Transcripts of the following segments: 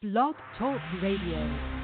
Blog Talk Radio.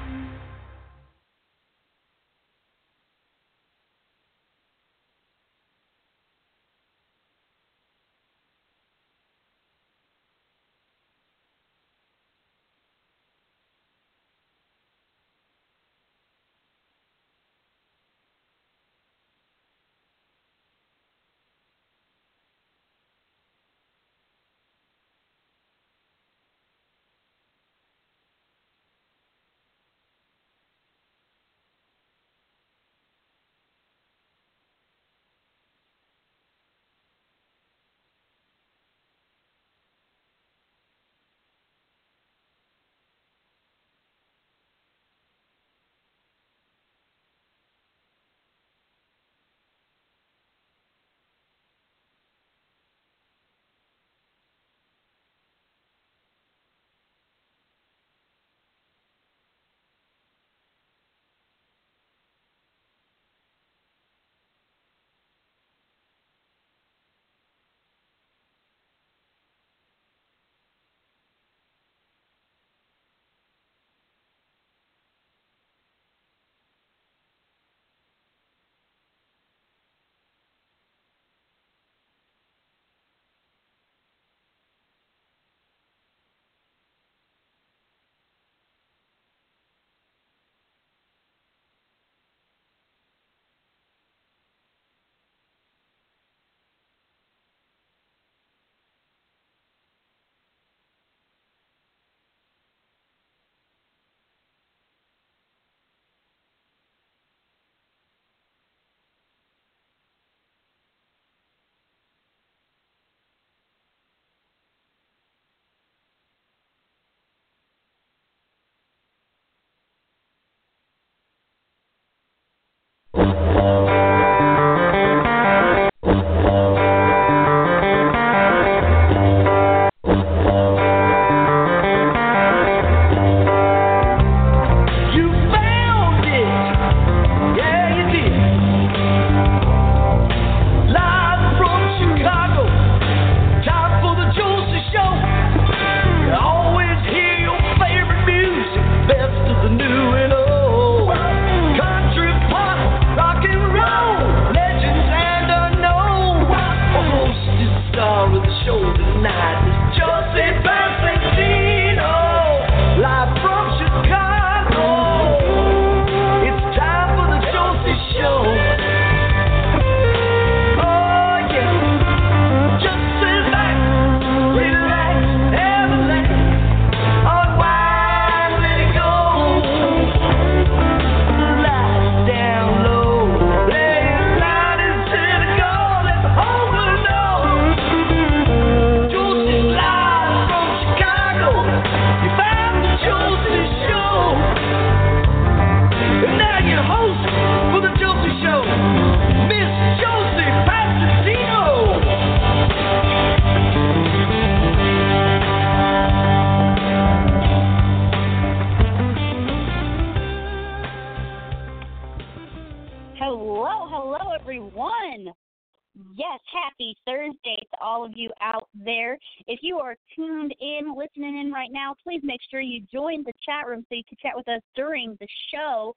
Join the chat room so you can chat with us during the show.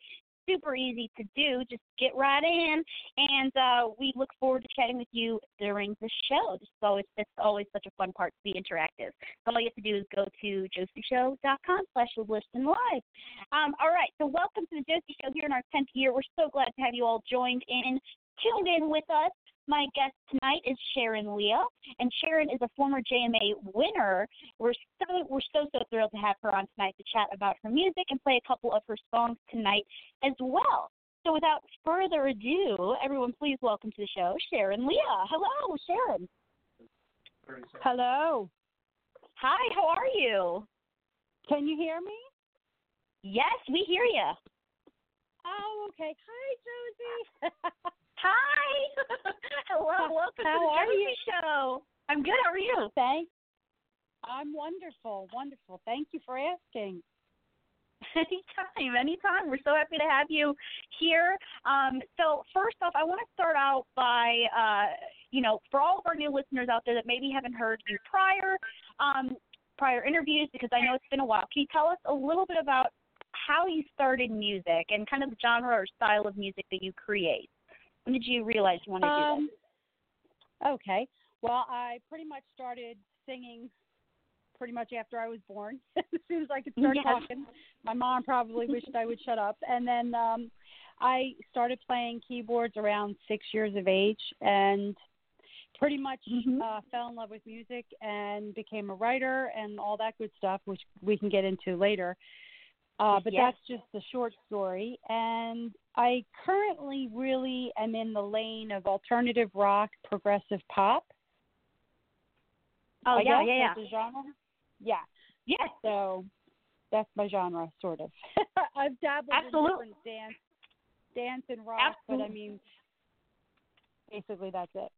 Super easy to do. Just get right in, and uh, we look forward to chatting with you during the show. It's always, it's always such a fun part to be interactive. All you have to do is go to josieshow.com slash listen live. Um, all right, so welcome to the Josie Show here in our 10th year. We're so glad to have you all joined in, tuned in with us. My guest tonight is Sharon Lia, and Sharon is a former JMA winner. We're so we're so so thrilled to have her on tonight to chat about her music and play a couple of her songs tonight as well. So without further ado, everyone please welcome to the show Sharon Lia. Hello, Sharon. Hello. Hi, how are you? Can you hear me? Yes, we hear you. Oh, okay. Hi, Josie. Hi. Hello, welcome to the are you? Show. I'm good. How are you? Thanks. I'm wonderful. Wonderful. Thank you for asking. Anytime, anytime. We're so happy to have you here. Um, so first off, I want to start out by, uh, you know, for all of our new listeners out there that maybe haven't heard you prior, um, prior interviews because I know it's been a while. Can you tell us a little bit about how you started music and kind of the genre or style of music that you create? When did you realize you wanted to do Um, this? okay. Well, I pretty much started singing pretty much after I was born. as soon as I could start Yes. talking, my mom probably wished I would shut up. And then um I started playing keyboards around six years of age, and pretty much Mhm. uh, fell in love with music and became a writer and all that good stuff, which we can get into later. Uh, but Yes. that's just the short story. And I currently really am in the lane of alternative rock, progressive pop. Oh I yeah, yeah, yeah. that's genre. Yeah. Yes. So that's my genre, sort of. I've dabbled Absolutely. in dance, dance and rock, but I mean, basically that's it.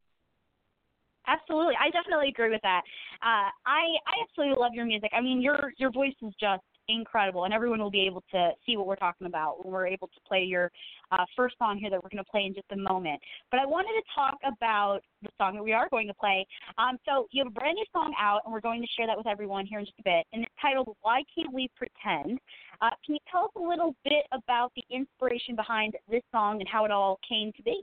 Absolutely, I definitely agree with that. Uh, I I absolutely love your music. I mean, your your voice is just incredible, and everyone will be able to see what we're talking about when we're able to play your uh, first song here that we're going to play in just a moment. But I wanted to talk about the song that we are going to play. Um, so you have a brand new song out, and we're going to share that with everyone here in just a bit, and it's titled "Why Can't We Pretend." Uh, can you tell us a little bit about the inspiration behind this song and how it all came to be?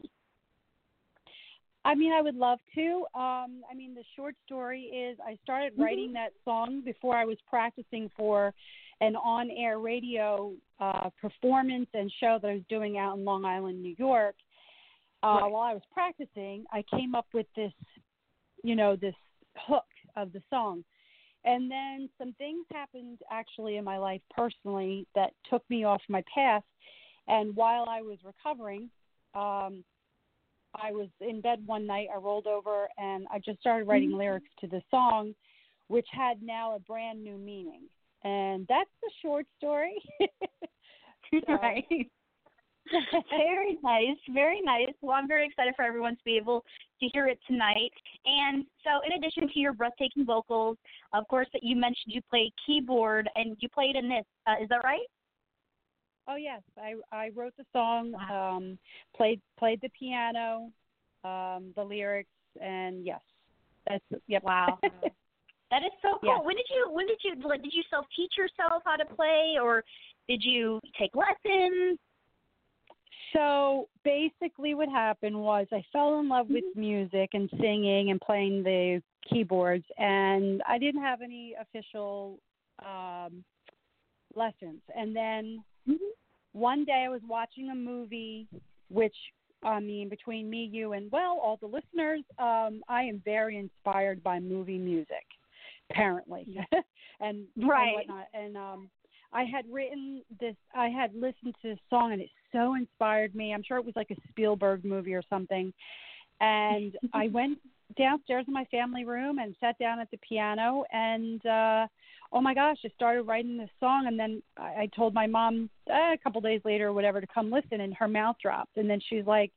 I mean, I would love to. Um, I mean, the short story is I started Mm-hmm. writing that song before I was practicing for an on-air radio uh, performance and show that I was doing out in Long Island, New York. Uh, Right. While I was practicing, I came up with this, you know, this hook of the song. And then some things happened actually in my life personally that took me off my path. And while I was recovering, um, I was in bed one night. I rolled over and I just started writing lyrics to the song, which had now a brand new meaning. And that's the short story. So- right. very nice, very nice. Well, I'm very excited for everyone to be able to hear it tonight. And so, in addition to your breathtaking vocals, of course, that you mentioned you play keyboard and you played in this. Uh, is that right? oh yes, I I wrote the song, um, played played the piano, um, the lyrics, and yes, that's yep. Wow. That is so cool. Yeah. When did you when did you did you self teach yourself how to play or did you take lessons? So basically, what happened was I fell in love with music and singing and playing the keyboards, and I didn't have any official um, lessons. And then one day I was watching a movie, which I mean, between me, you, and well, all the listeners, um, I am very inspired by movie music, apparently, and Right. and whatnot. And um, I had written this. I had listened to this song, and it so inspired me. I'm sure it was like a Spielberg movie or something. And I went downstairs in my family room and sat down at the piano, and uh, oh my gosh, I started writing this song. And then I, I told my mom uh, a couple days later or whatever to come listen, and her mouth dropped. And then she's like,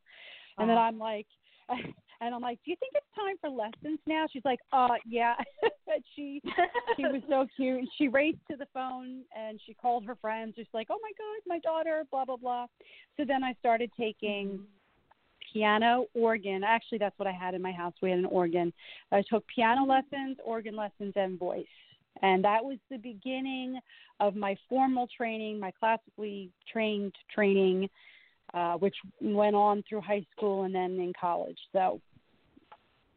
and then I'm like. And I'm like, "Do you think it's time for lessons now?" She's like, "Uh, yeah." She she was so cute. She raced to the phone and she called her friends. Just like, oh my god, my daughter, blah blah blah. So then I started taking piano, organ. Actually, that's what I had in my house. We had an organ. I took piano lessons, organ lessons, and voice. And that was the beginning of my formal training, my classically trained training, uh, which went on through high school and then in college. So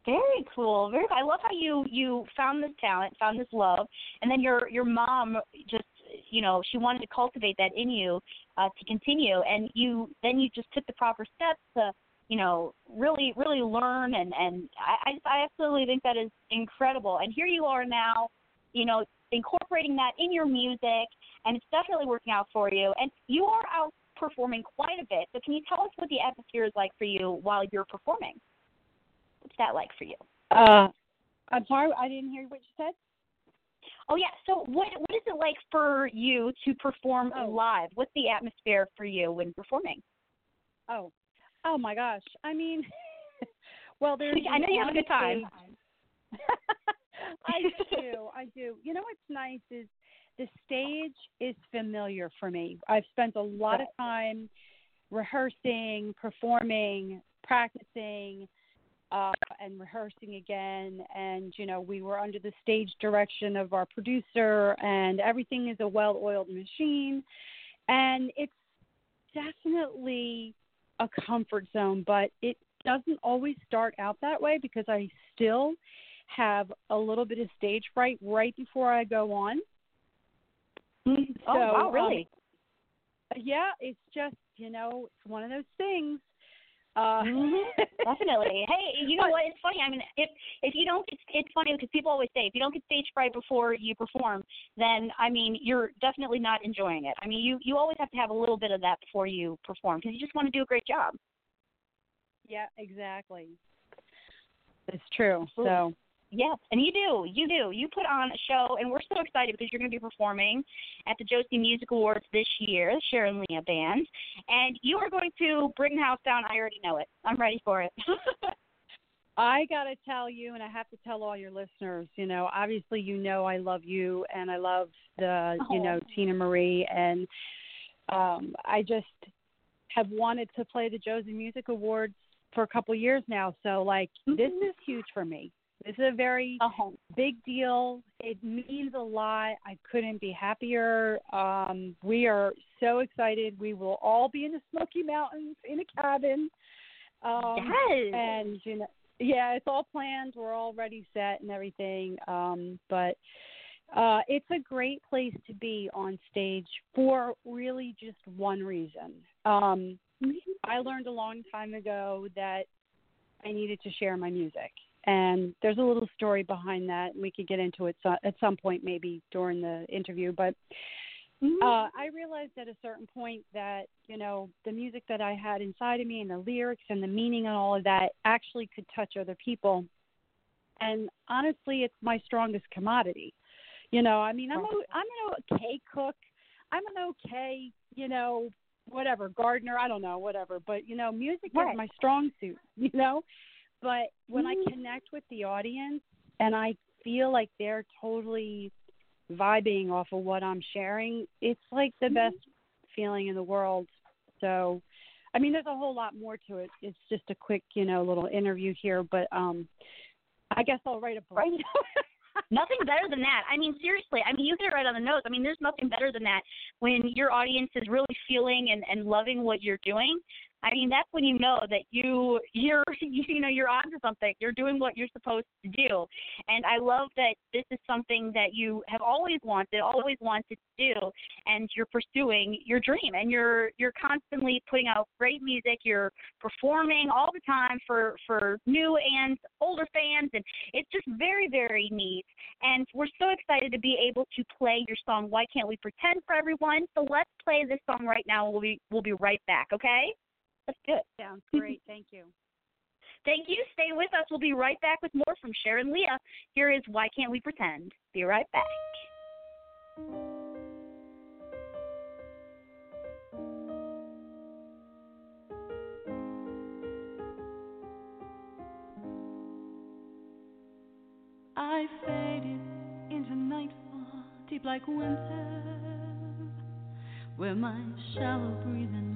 Very cool. Very. I love how you you found this talent, found this love, and then your your mom just you know she wanted to cultivate that in you uh, to continue, and you then you just took the proper steps to you know really really learn, and and I I I absolutely think that is incredible. And here you are now, you know incorporating that in your music, and it's definitely working out for you. And you are out performing quite a bit. So can you tell us what the atmosphere is like for you while you're performing? What's that like for you? uh, I'm sorry, I didn't hear what you said. Oh yeah. So what what is it like for you to perform Oh. live? What's the atmosphere for you when performing? Oh, oh my gosh! I mean, well, there's. I know you have a good time. stage- I do, I do. You know what's nice is the stage is familiar for me. I've spent a lot of time rehearsing, performing, practicing. Uh, and rehearsing again. And, you know, we were under the stage direction of our producer, and everything is a well oiled machine. And it's definitely a comfort zone, but it doesn't always start out that way because I still have a little bit of stage fright right before I go on. Mm, oh, wow, um, really? yeah, it's just, you know, it's one of those things. Uh, Mhm. Definitely. Hey, you know what? It's funny. I mean, if if you don't, it's, it's funny because people always say if you don't get stage fright before you perform, then I mean you're definitely not enjoying it. I mean, you you always have to have a little bit of that before you perform because you just want to do a great job. yeah, exactly. It's true. Cool. So, Yes, and you do. You do. You put on a show, and we're so excited because you're going to be performing at the Josie Music Awards this year, the Sharon Lia Band, and you are going to bring the house down. I already know it. I'm ready for it. I got to tell you, and I have to tell all your listeners, you know, obviously, you know, I love you and I love the, you know, Oh. Tina Marie. And um, I just have wanted to play the Josie Music Awards for a couple years now. So, like, this Mhm. is huge for me. This is a very oh, big deal. It means a lot. I couldn't be happier. Um, we are so excited. We will all be in the Smoky Mountains in a cabin. Um, yes. and you know yeah it's all planned we're all ready set and everything um but uh it's a great place to be on stage for really just one reason um i learned a long time ago that i needed to share my music and there's a little story behind that and we could get into it so, at some point maybe during the interview but Mhm. uh, I realized at a certain point that you know the music that I had inside of me and the lyrics and the meaning and all of that actually could touch other people. And honestly, it's my strongest commodity. You know, I mean, I'm a, I'm an okay cook. I'm an okay, you know, whatever gardener. I don't know, whatever. But you know, music Right. is my strong suit. You know, but when. I connect with the audience and I feel like they're totally vibing off of what I'm sharing, it's like the best feeling in the world. So, I mean, there's a whole lot more to it. It's just a quick, you know, little interview here, but um, I guess I'll write a book. Right. Nothing better than that. I mean, seriously. I mean, you hit it right on the nose. I mean, there's nothing better than that when your audience is really feeling and, and loving what you're doing. I mean, that's when you know that you you're you know you're onto something. You're doing what you're supposed to do. And I love that this is something that you have always wanted, always wanted to do, and you're pursuing your dream. And you're you're constantly putting out great music. You're performing all the time for for new and older fans, and it's just very very neat. And we're so excited to be able to play your song. Why can't we pretend for everyone? So let's play this song right now. We'll be we'll be right back. Okay. Let's do it. Sounds great. Thank you. Thank you. Stay with us. We'll be right back with more from Sharon Lia. Here is Why Can't We Pretend? Be right back. I faded into nightfall, deep like winter, where my shallow breathing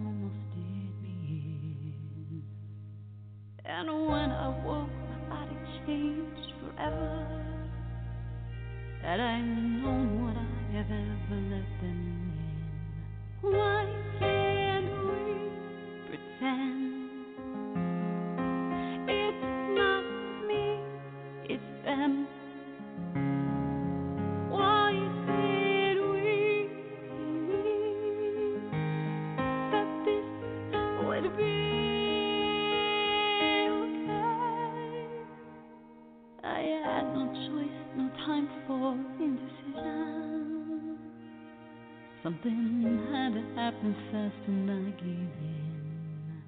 And when I woke, my body changed forever. Had I known what I have ever them in, why can't we pretend? Fast, and I gave in.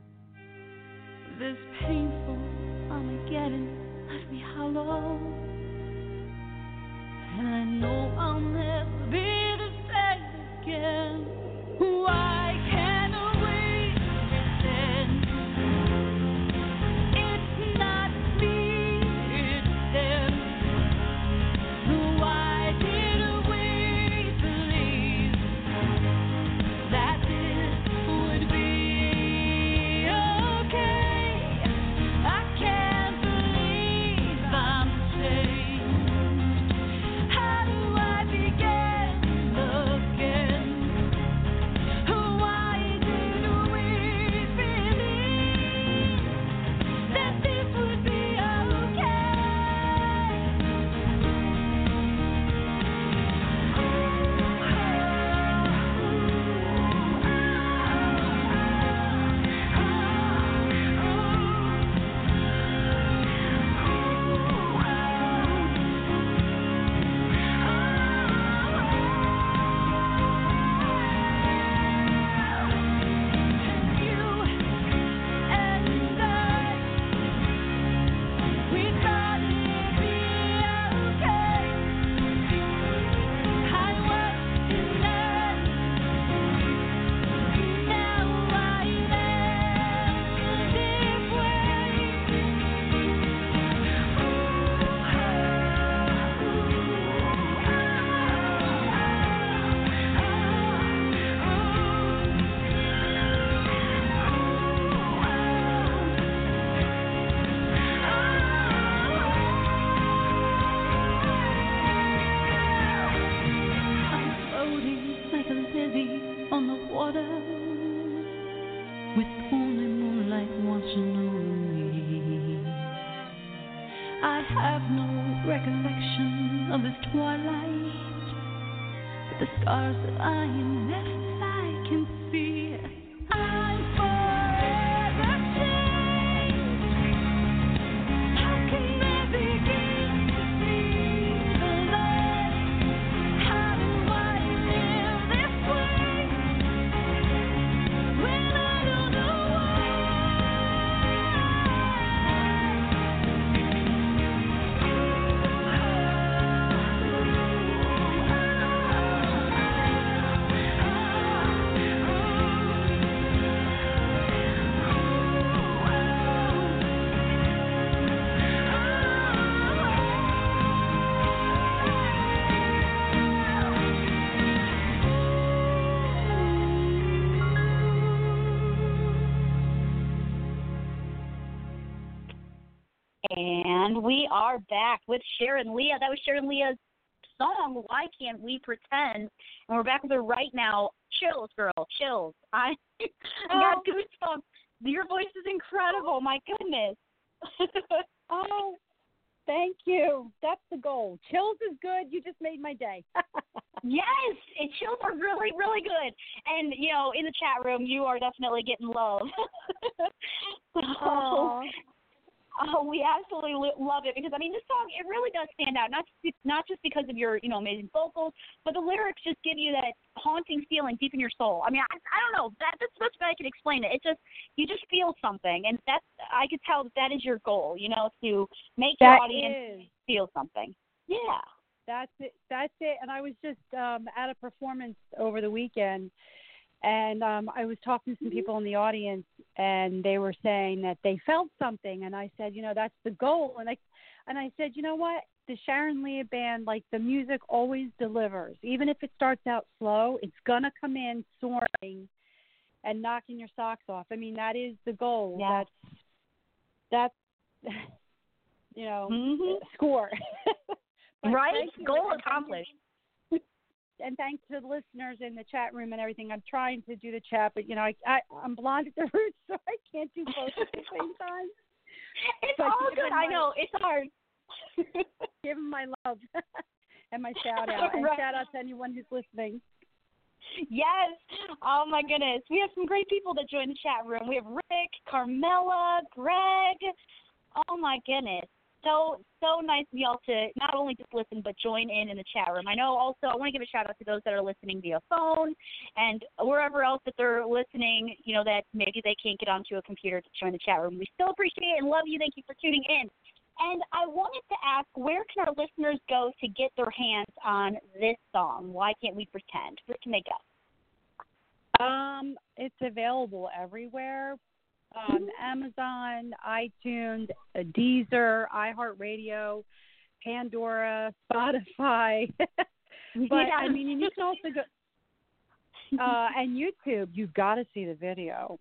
This painful Armageddon left me hollow. And I know I'll never be the same again. And we are back with Sharon Lia. That was Sharon Lia's song, Why Can't We Pretend? And we're back with her right now. Chills, girl, chills. I, I got oh. goosebumps. Your voice is incredible. My goodness. Oh, thank you. That's the goal. Chills is good. You just made my day. yes, and chills are really, really good. And, you know, in the chat room, you are definitely getting love. so. Oh, we absolutely love it because I mean this song it really does stand out not just not just because of your you know amazing vocals, but the lyrics just give you that haunting feeling deep in your soul. I mean I I don't know that that's the best way I can explain it. It just you just feel something, and that's I could tell that that is your goal. You know to make your audience is. feel something. Yeah. That's it. That's it. And I was just um, at a performance over the weekend, and um, I was talking to some people in the audience, and they were saying that they felt something, and I said, you know, that's the goal, and I, and I said, you know what, the Sharon Lia band, like the music always delivers, even if it starts out slow, it's gonna come in soaring, and knocking your socks off. I mean, that is the goal. Yeah. That's that's you know Mhm. score. Right. Goal and thank you- accomplished. And thanks to the listeners in the chat room and everything. I'm trying to do the chat, but you know, I, I I'm blonde at the roots, so I can't do both at the same time. It's But all good. I know it's hard. Give them my love and my shout out, and Right. shout out to anyone who's listening. Yes. Oh my goodness. We have some great people that join the chat room. We have Rick, Carmela, Greg. Oh my goodness. So so nice of y'all to not only just listen but join in in the chat room. I know also I want to give a shout out to those that are listening via phone and wherever else that they're listening. You know that maybe they can't get onto a computer to join the chat room. We still appreciate it and love you. Thank you for tuning in. And I wanted to ask, where can our listeners go to get their hands on this song? Why can't we pretend? Where can they go? Um, it's available everywhere. Um, Amazon, iTunes, uh, Deezer, iHeartRadio, Pandora, Spotify. but I mean, and you can also go uh, and YouTube. You've got to see the video.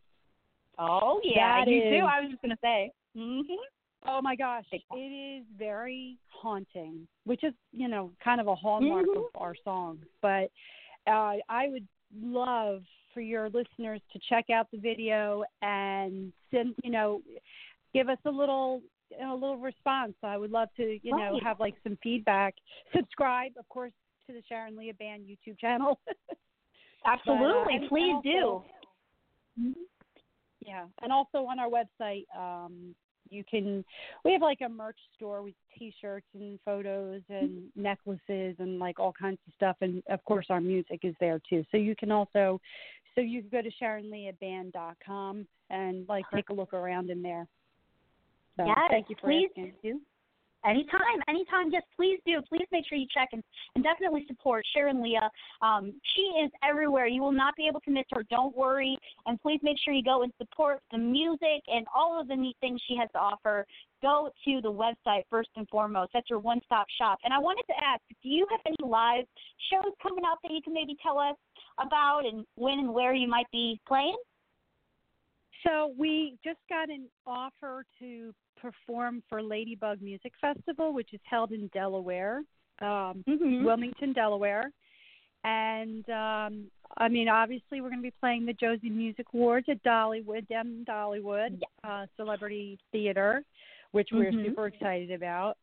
oh yeah, that you is- do. I was just gonna say. Mhm. Oh my gosh, it is very haunting, which is you know kind of a hallmark Mhm. of our songs. But uh, I would love for your listeners to check out the video and send you know give us a little a little response. I would love to you know have like some feedback. Subscribe, of course, to the Sharon Lia Band YouTube channel. Absolutely, and- and please also- do. Yeah, and also on our website, um, you can. We have like a merch store with T-shirts and photos and necklaces and like all kinds of stuff, and of course our music is there too. So you can also, so you can go to SharonLiaBand.com and like take a look around in there. So yes, thank you for please asking. Anytime, anytime, yes, please do. Please make sure you check and, and definitely support Sharon Lia. Um, she is everywhere. You will not be able to miss her. Don't worry. And please make sure you go and support the music and all of the neat things she has to offer. Go to the website first and foremost. That's your one stop shop. And I wanted to ask, do you have any live shows coming up that you can maybe tell us about and when and where you might be playing? So we just got an offer to perform for Ladybug Music Festival, which is held in Delaware, um, Mm-hmm. Wilmington, Delaware. And um, I mean, obviously, we're going to be playing the Josie Music Awards at Dollywood, Dem Dollywood uh, Celebrity Theater, which we're Mhm. super excited about.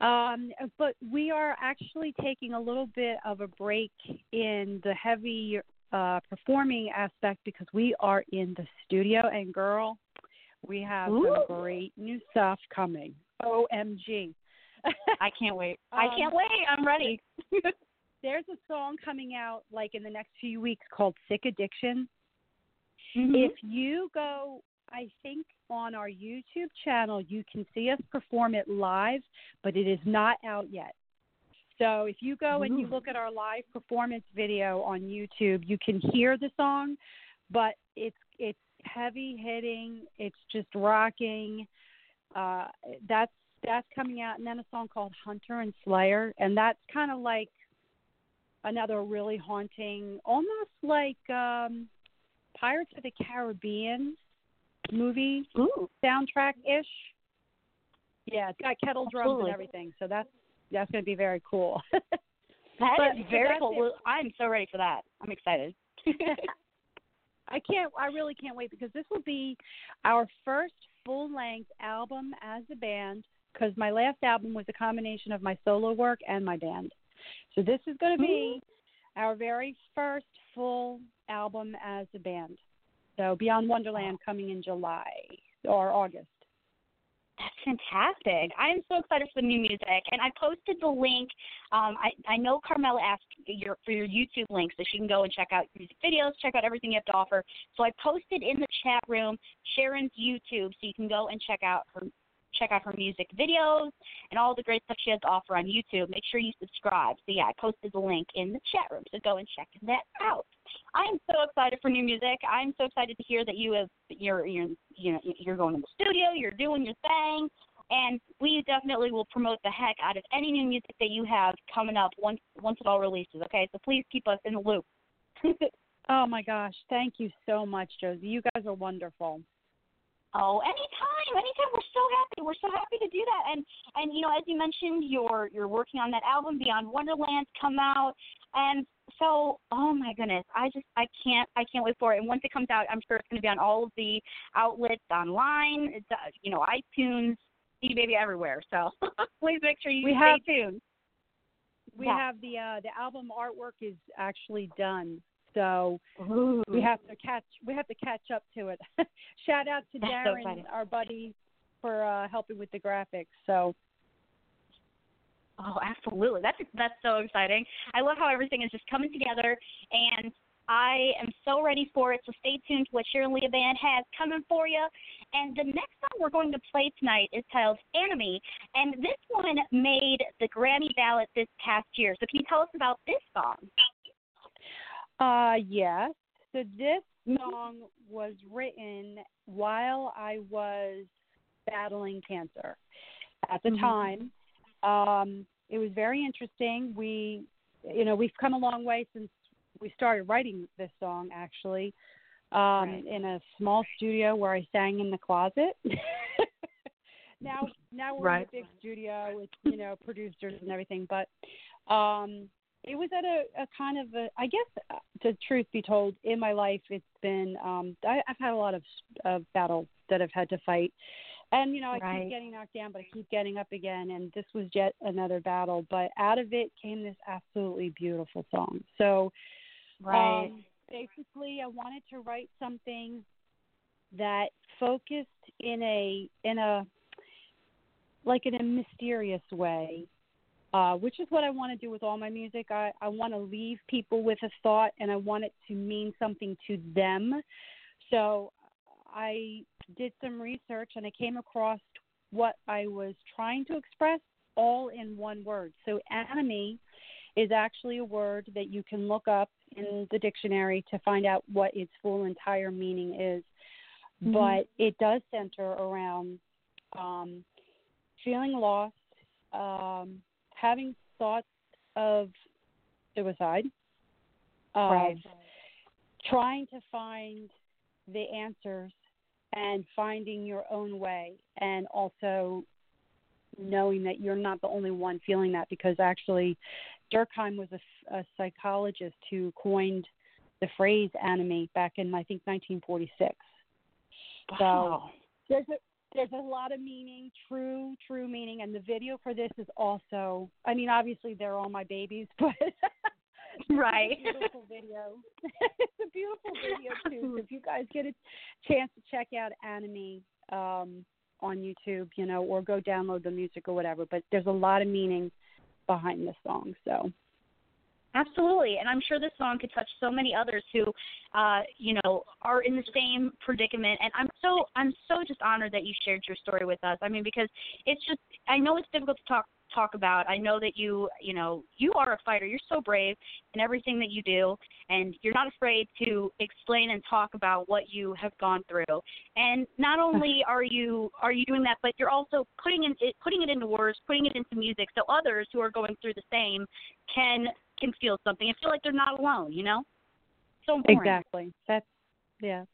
Um, but we are actually taking a little bit of a break in the heavy uh, performing aspect because we are in the studio. And girl, we have Ooh. some great new stuff coming. OMG. I can't wait. I Um, can't wait. I'm ready. There's a song coming out like in the next few weeks called Sick Addiction. Mhm. If you go, I think on our YouTube channel, you can see us perform it live, but it is not out yet. So if you go and you look at our live performance video on YouTube, you can hear the song, but it's it's heavy hitting. It's just rocking. Uh, that's that's coming out, and then a song called Hunter and Slayer, and that's kind of like another really haunting, almost like um, Pirates of the Caribbean movie Ooh. soundtrack ish. Yeah, it's got kettle drums Absolutely. and everything, so that's that's going to be very cool. That But- is very cool. it. I'm so ready for that. I'm excited. I can't. I really can't wait because this will be our first full length album as a band. Because my last album was a combination of my solo work and my band. So this is going to be mm-hmm. our very first full album as a band. So Beyond Wonderland coming in July or August. That's fantastic. I'm so excited for the new music, and I posted the link. Um, I I know Carmela asked your for your YouTube link, so she can go and check out music videos, check out everything you have to offer. So I posted in the chat room Sharon's YouTube, so you can go and check out her check out her music videos and all the great stuff she has to offer on YouTube. Make sure you subscribe. So yeah, I posted the link in the chat room, so go and check that out. I'm so excited for new music. I'm so excited to hear that you have you're you're you know you're going to the studio, you're doing your thing, and we definitely will promote the heck out of any new music that you have coming up once once it all releases. Okay, so please keep us in the loop. Oh my gosh! Thank you so much, Josie. You guys are wonderful. Oh, anytime, anytime. We're so happy. We're so happy to do that. And and you know, as you mentioned, you're you're working on that album Beyond Wonderland come out, and so oh my goodness, I just I can't I can't wait for it. And once it comes out, I'm sure it's going to be on all of the outlets online. It's uh, you know iTunes, CD Baby everywhere. So please make sure you We stay have- tuned. We Yeah. have the uh, the album artwork is actually done, so Ooh. we have to catch we have to catch up to it. Shout out to That's Darren, exciting. our buddy, for uh, helping with the graphics. So Oh, absolutely. That's that's so exciting. I love how everything is just coming together and I am so ready for it. So stay tuned to what Sharon Lia Band has coming for you. And the next song we're going to play tonight is titled Anomie. And this one made the Grammy ballot this past year. So can you tell us about this song? Uh yes. So this Mhm. song was written while I was battling cancer at the Mhm. time. Um, it was very interesting. We, you know, we've come a long way since we started writing this song. Actually, um, Right. in a small studio where I sang in the closet. now, now we're Right. in a big studio with you know producers and everything, but um, it was at a, a kind of a. I guess, uh, the truth be told, in my life, it's been. Um, I, I've had a lot of of battles that I've had to fight, and you know, I Right. keep getting knocked down, but I keep getting up again, and this was yet another battle. But out of it came this absolutely beautiful song. So, um, basically, I wanted to write something that focused in a in a like in a mysterious way, uh, which is what I want to do with all my music. I, I want to leave people with a thought, and I want it to mean something to them. So I did some research, and I came across what I was trying to express all in one word. So anomie is actually a word that you can look up in the dictionary to find out what its full entire meaning is. Mhm. But it does center around um, feeling lost, um, having thoughts of suicide, of Right. trying to find the answers and finding your own way, and also knowing that you're not the only one feeling that because actually Durkheim was a, a psychologist who coined the phrase anomie back in I think 1946. Wow. There's a there's a lot of meaning, true, true meaning, and the video for this is also. I mean, obviously they're all my babies, but Right. It's a beautiful video. it's a beautiful video too. So if you guys get a chance to check out Anomie um, on YouTube, you know, or go download the music or whatever, but there's a lot of meaning behind this song. So Absolutely, and I'm sure this song could touch so many others who, uh, you know, are in the same predicament. And I'm so I'm so just honored that you shared your story with us. I mean, because it's just I know it's difficult to talk talk about. I know that you you know you are a fighter. You're so brave in everything that you do, and you're not afraid to explain and talk about what you have gone through. And not only are you are you doing that, but you're also putting in it putting it into words, putting it into music, so others who are going through the same can can feel something and feel like they're not alone. You know, so important. exactly, that's yeah.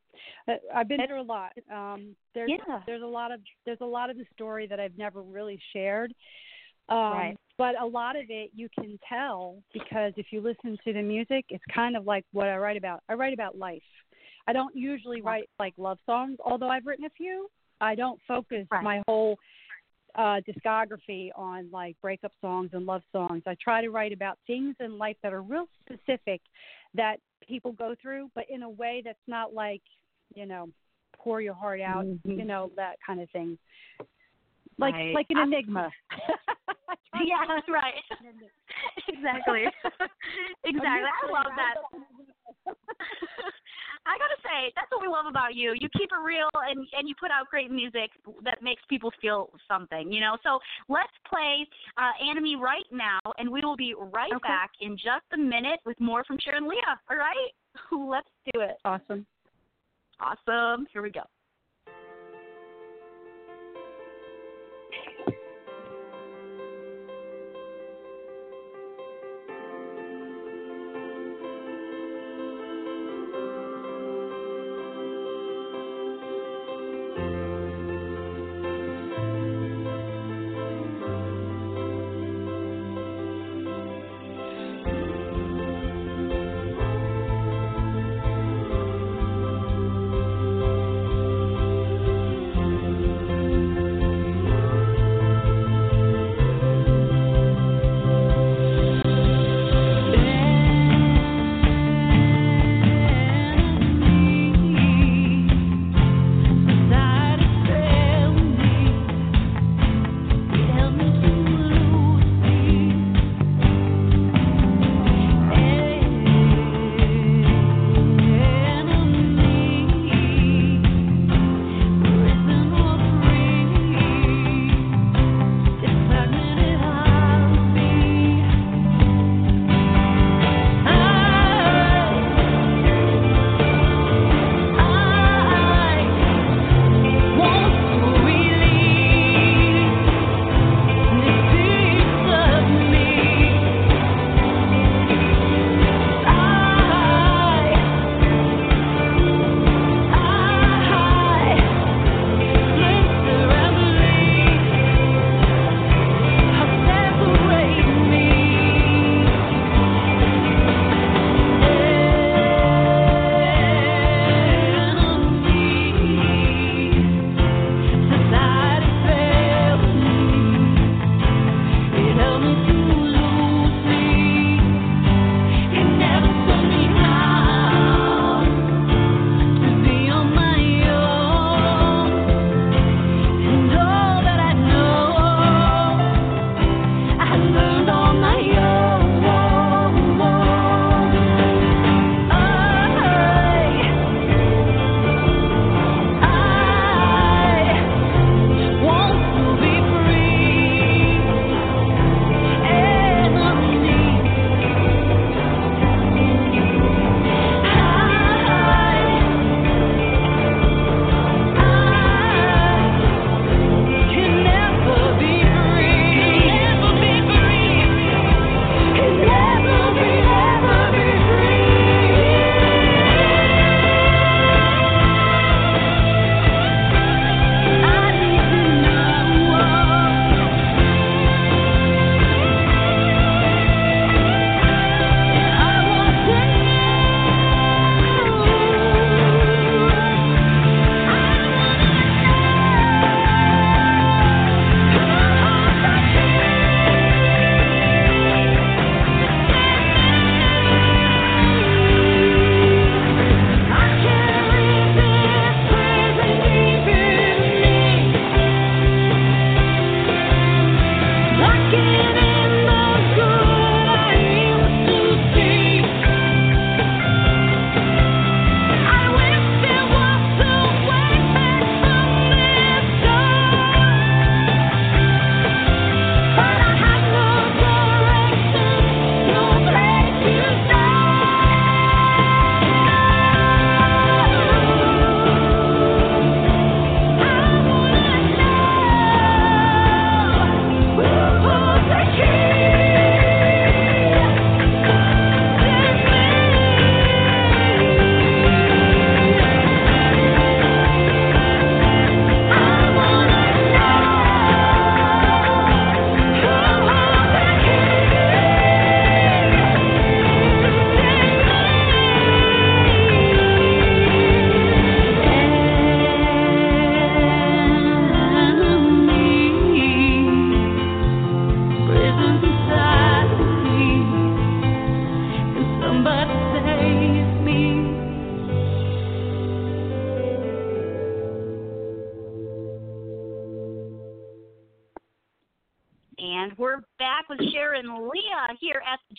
Uh, I've been through a lot. Um, there's Yeah. there's a lot of there's a lot of the story that I've never really shared. Um, Right. But a lot of it you can tell because if you listen to the music, it's kind of like what I write about. I write about life. I don't usually write like love songs, although I've written a few. I don't focus Right. my whole uh discography on like breakup songs and love songs. I try to write about things in life that are real specific that people go through, but in a way that's not like, you know, pour your heart out, you know, that kind of thing. Like Right. like an I'm- enigma. Yeah, that's right. exactly. exactly. I love that. I gotta say, that's what we love about you. You keep it real and and you put out great music that makes people feel something, you know. So let's play uh Anomie right now and we will be right Okay. back in just a minute with more from Sharon Lia. All right? Let's do it. Awesome. Awesome. Here we go.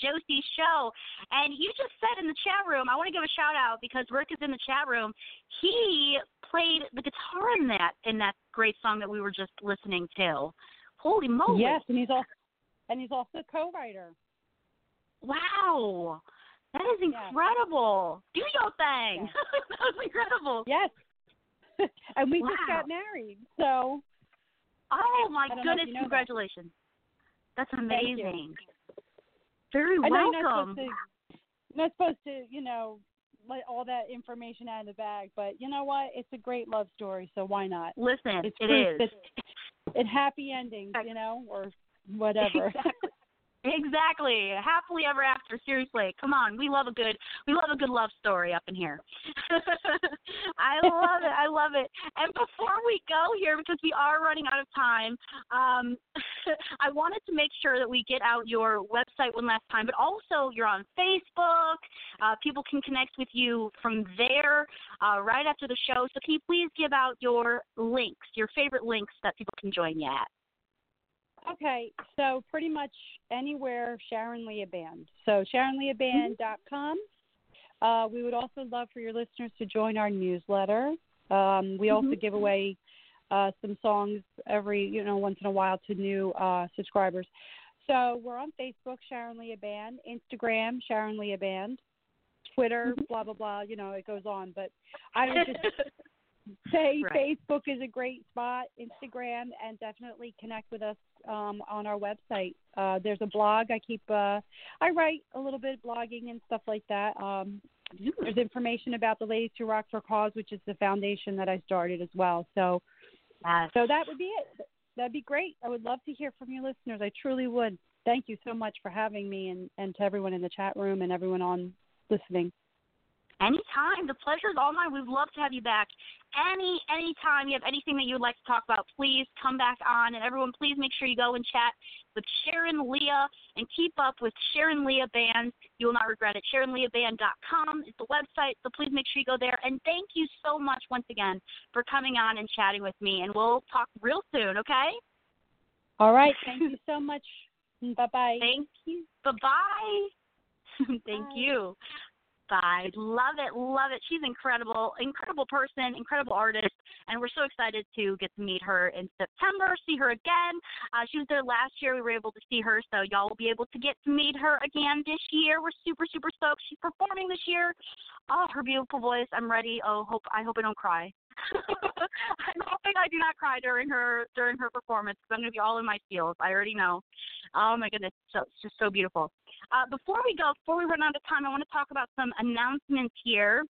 Here at the Josie Show. And you just said in the chat room, I want to give a shout out because Rick is in the chat room. He played the guitar in that in that great song that we were just listening to. Holy moly! Yes, and he's also and he's also a co-writer. Wow, that is Yes. incredible. Do your thing. Yes. that was incredible. Yes. and we just got married. So Oh my I don't know if goodness! you know that. Congratulations. That's you. amazing. Very I know you're not welcome. supposed to not supposed to, you know, let all that information out of the bag, but you know what? It's a great love story, so why not? Listen, It's it is. proof is. it happy endings, you know, or whatever. Exactly. Exactly. Happily ever after. Seriously. Come on. We love a good we love a good love story up in here. I love it. I love it. And before we go here, because we are running out of time, um, I wanted to make sure that we get out your website one last time, but also you're on Facebook. Uh, people can connect with you from there uh, right after the show. So can you please give out your links, your favorite links that people can join you at? Okay, so pretty much anywhere Sharon Lia Band. So SharonLiaBand.com. Uh, we would also love for your listeners to join our newsletter. Um, we also give away uh, some songs every, you know, once in a while to new uh, subscribers. So we're on Facebook, Sharon Lia Band, Instagram, Sharon Lia Band, Twitter, blah blah blah. You know, it goes on. But I would just say Right. Facebook is a great spot, Instagram, and definitely connect with us um, on our website. Uh, there's a blog. I keep, uh, I write a little bit of blogging and stuff like that. Um, there's information about the Ladies Who Rock for Cause, which is the foundation that I started as well. So, Yes. so that would be it. That'd be great. I would love to hear from your listeners. I truly would. Thank you so much for having me, and, and to everyone in the chat room and everyone on listening. Anytime. The pleasure is all mine. We'd love to have you back. Any anytime you have anything that you would like to talk about, please come back on. And everyone, please make sure you go and chat with Sharon Lia and keep up with Sharon Lia Band. You will not regret it. SharonLiaBand.com is the website, so please make sure you go there. And thank you so much once again for coming on and chatting with me. And we'll talk real soon, okay? All right. Thank you so much. Bye bye. Thank you. Bye bye. Thank you. Bye. Love it. Love it. She's incredible. Incredible person. Incredible artist. And we're so excited to get to meet her in September, see her again. Uh, she was there last year. We were able to see her. So y'all will be able to get to meet her again this year. We're super, super stoked. She's performing this year. Oh, her beautiful voice. I'm ready. Oh, hope I hope I don't cry. I'm hoping I do not cry during her during her performance because I'm to be all in my feels. I already know. Oh my goodness, so it's just so beautiful. Uh, before we go, before we run out of time, I want to talk about some announcements here.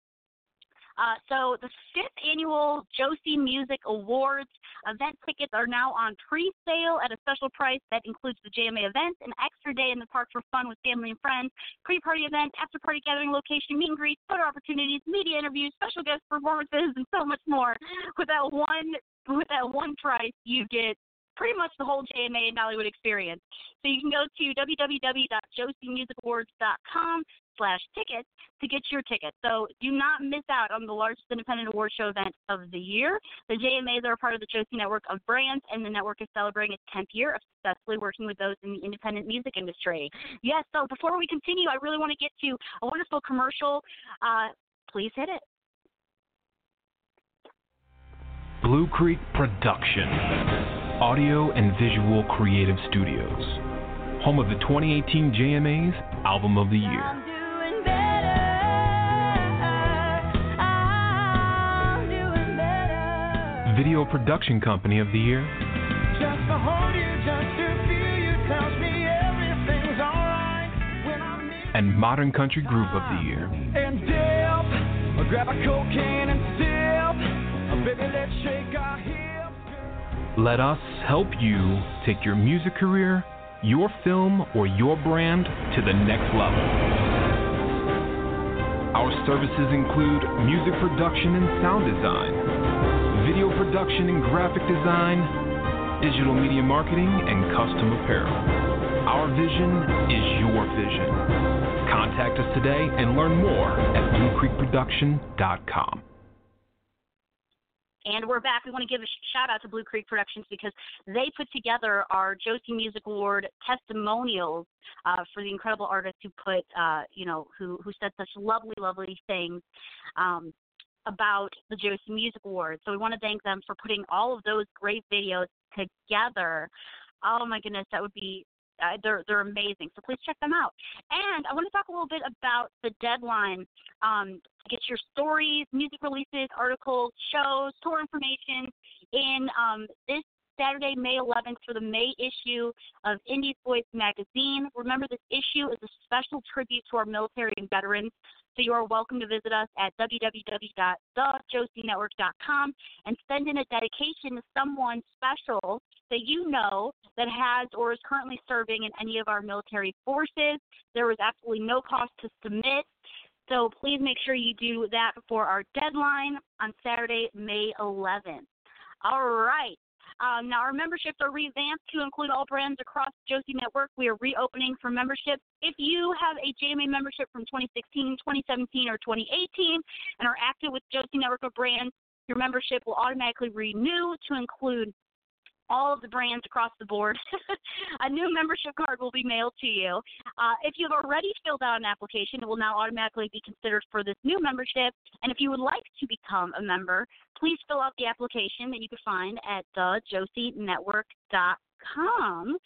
Uh, so the fifth annual Josie Music Awards event tickets are now on pre-sale at a special price that includes the JMA event, an extra day in the park for fun with family and friends, pre-party event, after-party gathering location, meet and greet, photo opportunities, media interviews, special guest performances, and so much more. With that one, with that one price, you get pretty much the whole JMA and Dollywood experience. So you can go to www.josiemusicawards.com slash tickets to get your tickets. So do not miss out on the largest independent award show event of the year. The JMAs are a part of the Josie network of brands, and the network is celebrating its 10th year of successfully working with those in the independent music industry. Yes, so before we continue, I really want to get to a wonderful commercial. Uh, please hit it. Blue Creek Production, audio and visual creative studios, home of the 2018 JMA's Album of the Year. I'm doing better. I'm doing better. Video Production Company of the Year, Just to hold you, just to feel you tells me everything's alright when I'm and Modern Country Group of the Year. and dip. Grab a cocaine and sip. Baby, Let us help you take your music career, your film, or your brand to the next level. Our services include music production and sound design, video production and graphic design, digital media marketing, and custom apparel. Our vision is your vision. Contact us today and learn more at bluecreekproduction.com. And we're back. We want to give a shout out to Blue Creek Productions because they put together our Josie Music Award testimonials uh, for the incredible artists who put, uh, you know, who who said such lovely, lovely things um, about the Josie Music Awards. So we want to thank them for putting all of those great videos together. Oh my goodness, that would be uh, they're they're amazing. So please check them out. And I want to talk a little bit about the deadline. Um, get your stories, music releases, articles, shows, tour information in um, this Saturday, May 11th, for the May issue of Indies Voice magazine. Remember, this issue is a special tribute to our military and veterans. So you are welcome to visit us at www.thejosienetwork.com and send in a dedication to someone special that you know that has or is currently serving in any of our military forces. There is absolutely no cost to submit. So please make sure you do that before our deadline on Saturday, May 11th. All right. Um, now, our memberships are revamped to include all brands across Josie Network. We are reopening for memberships. If you have a JMA membership from 2016, 2017, or 2018 and are active with Josie Network of brands, your membership will automatically renew to include all of the brands across the board. a new membership card will be mailed to you. Uh, if you've already filled out an application, it will now automatically be considered for this new membership. And if you would like to become a member, please fill out the application that you can find at thejosienetwork.com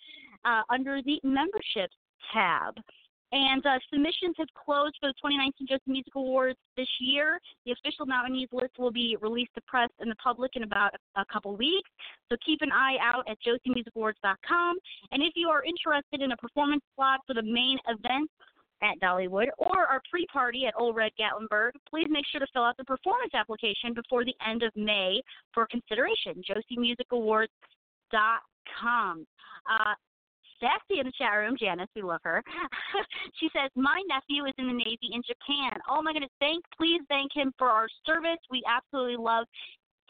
uh, under the memberships tab. And uh, submissions have closed for the 2019 Josie Music Awards this year. The official nominees list will be released to press and the public in about a, couple weeks. So keep an eye out at josiemusicawards.com. And if you are interested in a performance slot for the main event at Dollywood or our pre-party at Ole Red Gatlinburg, please make sure to fill out the performance application before the end of May for consideration. JosieMusicAwards.com. Uh, Sassy in the chat room, Janice, we love her. she says, My nephew is in the Navy in Japan. Oh my goodness, thank please thank him for our service. We absolutely love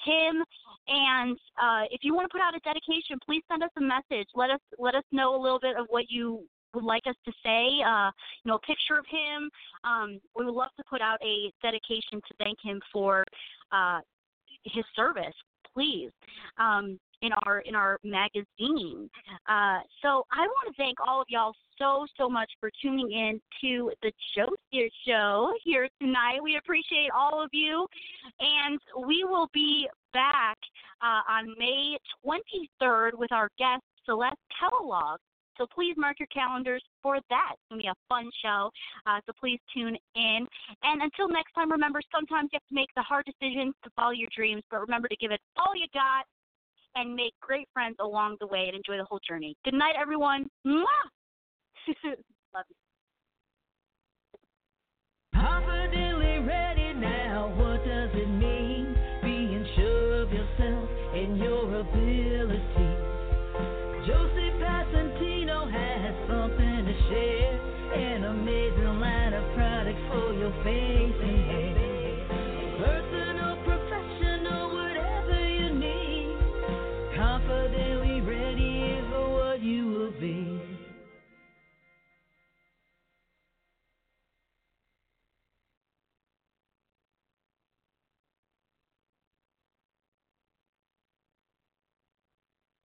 him. And uh, if you want to put out a dedication, please send us a message. Let us let us know a little bit of what you would like us to say. Uh, you know, a picture of him. Um, we would love to put out a dedication to thank him for uh, his service. Please. Um, in our in our magazine. Uh, so I want to thank all of y'all so so much for tuning in to the Josie Show here tonight. We appreciate all of you, and we will be back uh, on May 23rd with our guest Celeste Kellogg. So please mark your calendars for that. It's going to be a fun show. Uh, so please tune in. And until next time, remember sometimes you have to make the hard decisions to follow your dreams, but remember to give it all you got and make great friends along the way and enjoy the whole journey. Good night, everyone. Mwah! Love you.